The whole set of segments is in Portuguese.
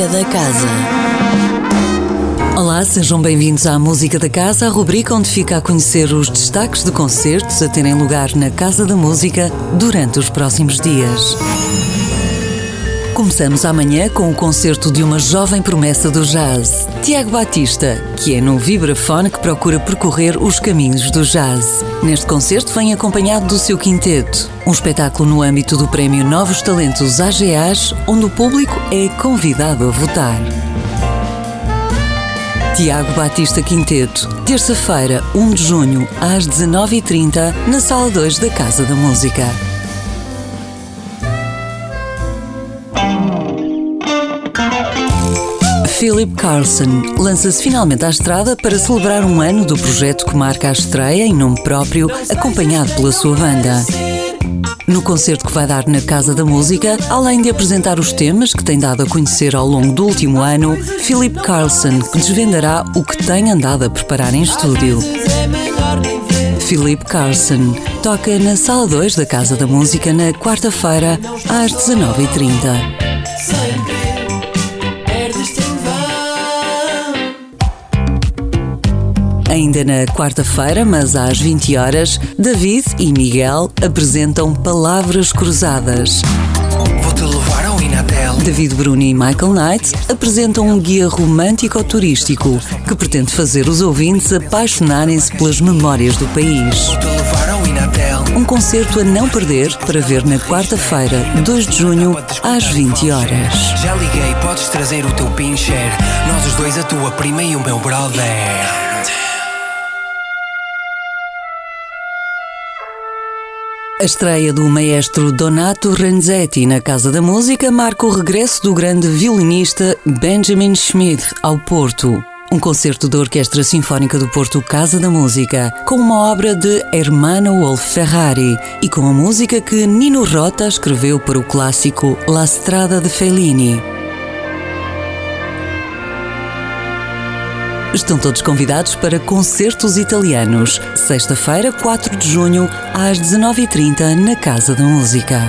Música da Casa. Olá, sejam bem-vindos à Música da Casa, a rubrica onde fica a conhecer os destaques de concertos a terem lugar na Casa da Música durante os próximos dias. Começamos amanhã com o concerto de uma jovem promessa do jazz, Tiago Batista, que é no vibrafone que procura percorrer os caminhos do jazz. Neste concerto vem acompanhado do seu quinteto, um espetáculo no âmbito do prémio Novos Talentos AGAs, onde o público é convidado a votar. Tiago Batista Quinteto, terça-feira, 1 de junho, às 19h30, na Sala 2 da Casa da Música. Philip Carlson lança-se finalmente à estrada para celebrar um ano do projeto que marca a estreia em nome próprio, acompanhado pela sua banda. No concerto que vai dar na Casa da Música, além de apresentar os temas que tem dado a conhecer ao longo do último ano, Philip Carlson desvendará o que tem andado a preparar em estúdio. Philip Carlson toca na Sala 2 da Casa da Música na quarta-feira, às 19h30. Ainda na quarta-feira, mas às 20 horas, David e Miguel apresentam Palavras Cruzadas. Vou-te levar ao Inatel. David Bruni e Michael Knight apresentam um guia romântico-turístico que pretende fazer os ouvintes apaixonarem-se pelas memórias do país. Vou-te levar ao Inatel. Um concerto a não perder para ver na quarta-feira, 2 de junho, às 20 horas. Já liguei, podes trazer o teu pincher. Nós os dois, a tua prima e o meu brother. A estreia do maestro Donato Renzetti na Casa da Música marca o regresso do grande violinista Benjamin Schmidt ao Porto. Um concerto da Orquestra Sinfónica do Porto Casa da Música, com uma obra de Hermano Wolf Ferrari e com a música que Nino Rota escreveu para o clássico La Strada de Fellini. Estão todos convidados para concertos italianos, sexta-feira, 4 de junho, às 19h30, na Casa da Música.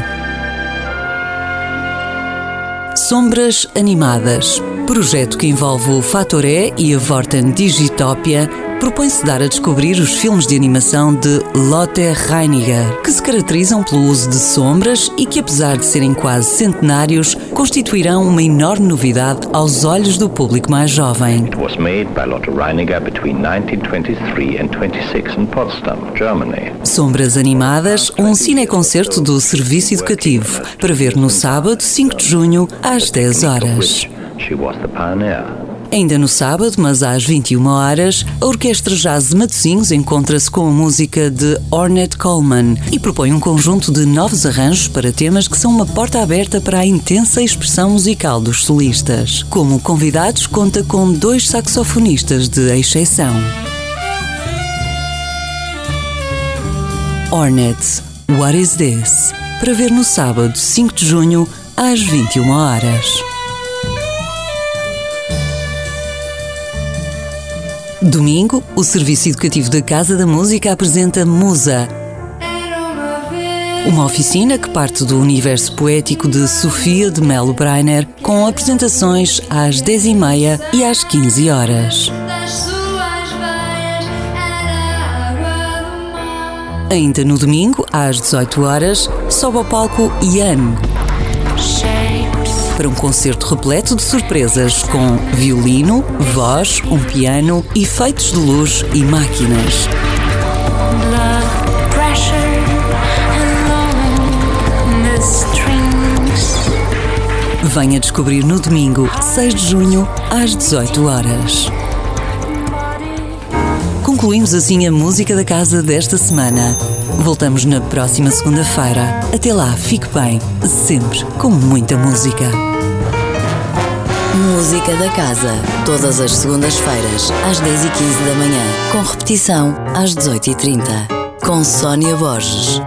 Sombras Animadas. Projeto que envolve o Fator E e a Vorten Digitopia propõe-se dar a descobrir os filmes de animação de Lotte Reiniger, que se caracterizam pelo uso de sombras e que, apesar de serem quase centenários, constituirão uma enorme novidade aos olhos do público mais jovem. It was made by Lotte Reiniger between 1923 and 26 in Potsdam, Germany. Sombras Animadas, um cineconcerto do Serviço Educativo, para ver no sábado, 5 de junho, às 10 horas. She was the pioneer. Ainda no sábado, mas às 21 horas, a Orquestra Jazz de Matosinhos encontra-se com a música de Ornette Coleman e propõe um conjunto de novos arranjos para temas que são uma porta aberta para a intensa expressão musical dos solistas. Como convidados, conta com dois saxofonistas de exceção. Ornette, What Is This? Para ver no sábado, 5 de junho, às 21 horas. Domingo, o Serviço Educativo da Casa da Música apresenta Musa, uma oficina que parte do universo poético de Sofia de Melo Breiner, com apresentações às 10h30 e às 15 horas. Ainda no domingo, às 18 horas, sobe ao palco Ian para um concerto repleto de surpresas com violino, voz, um piano, efeitos de luz e máquinas. Venha descobrir no domingo, 6 de junho, às 18 horas. Concluímos assim a música da casa desta semana. Voltamos na próxima segunda-feira. Até lá, fique bem, sempre com muita música. Música da Casa. Todas as segundas-feiras, às 10h15 da manhã. Com repetição, às 18h30. Com Sónia Borges.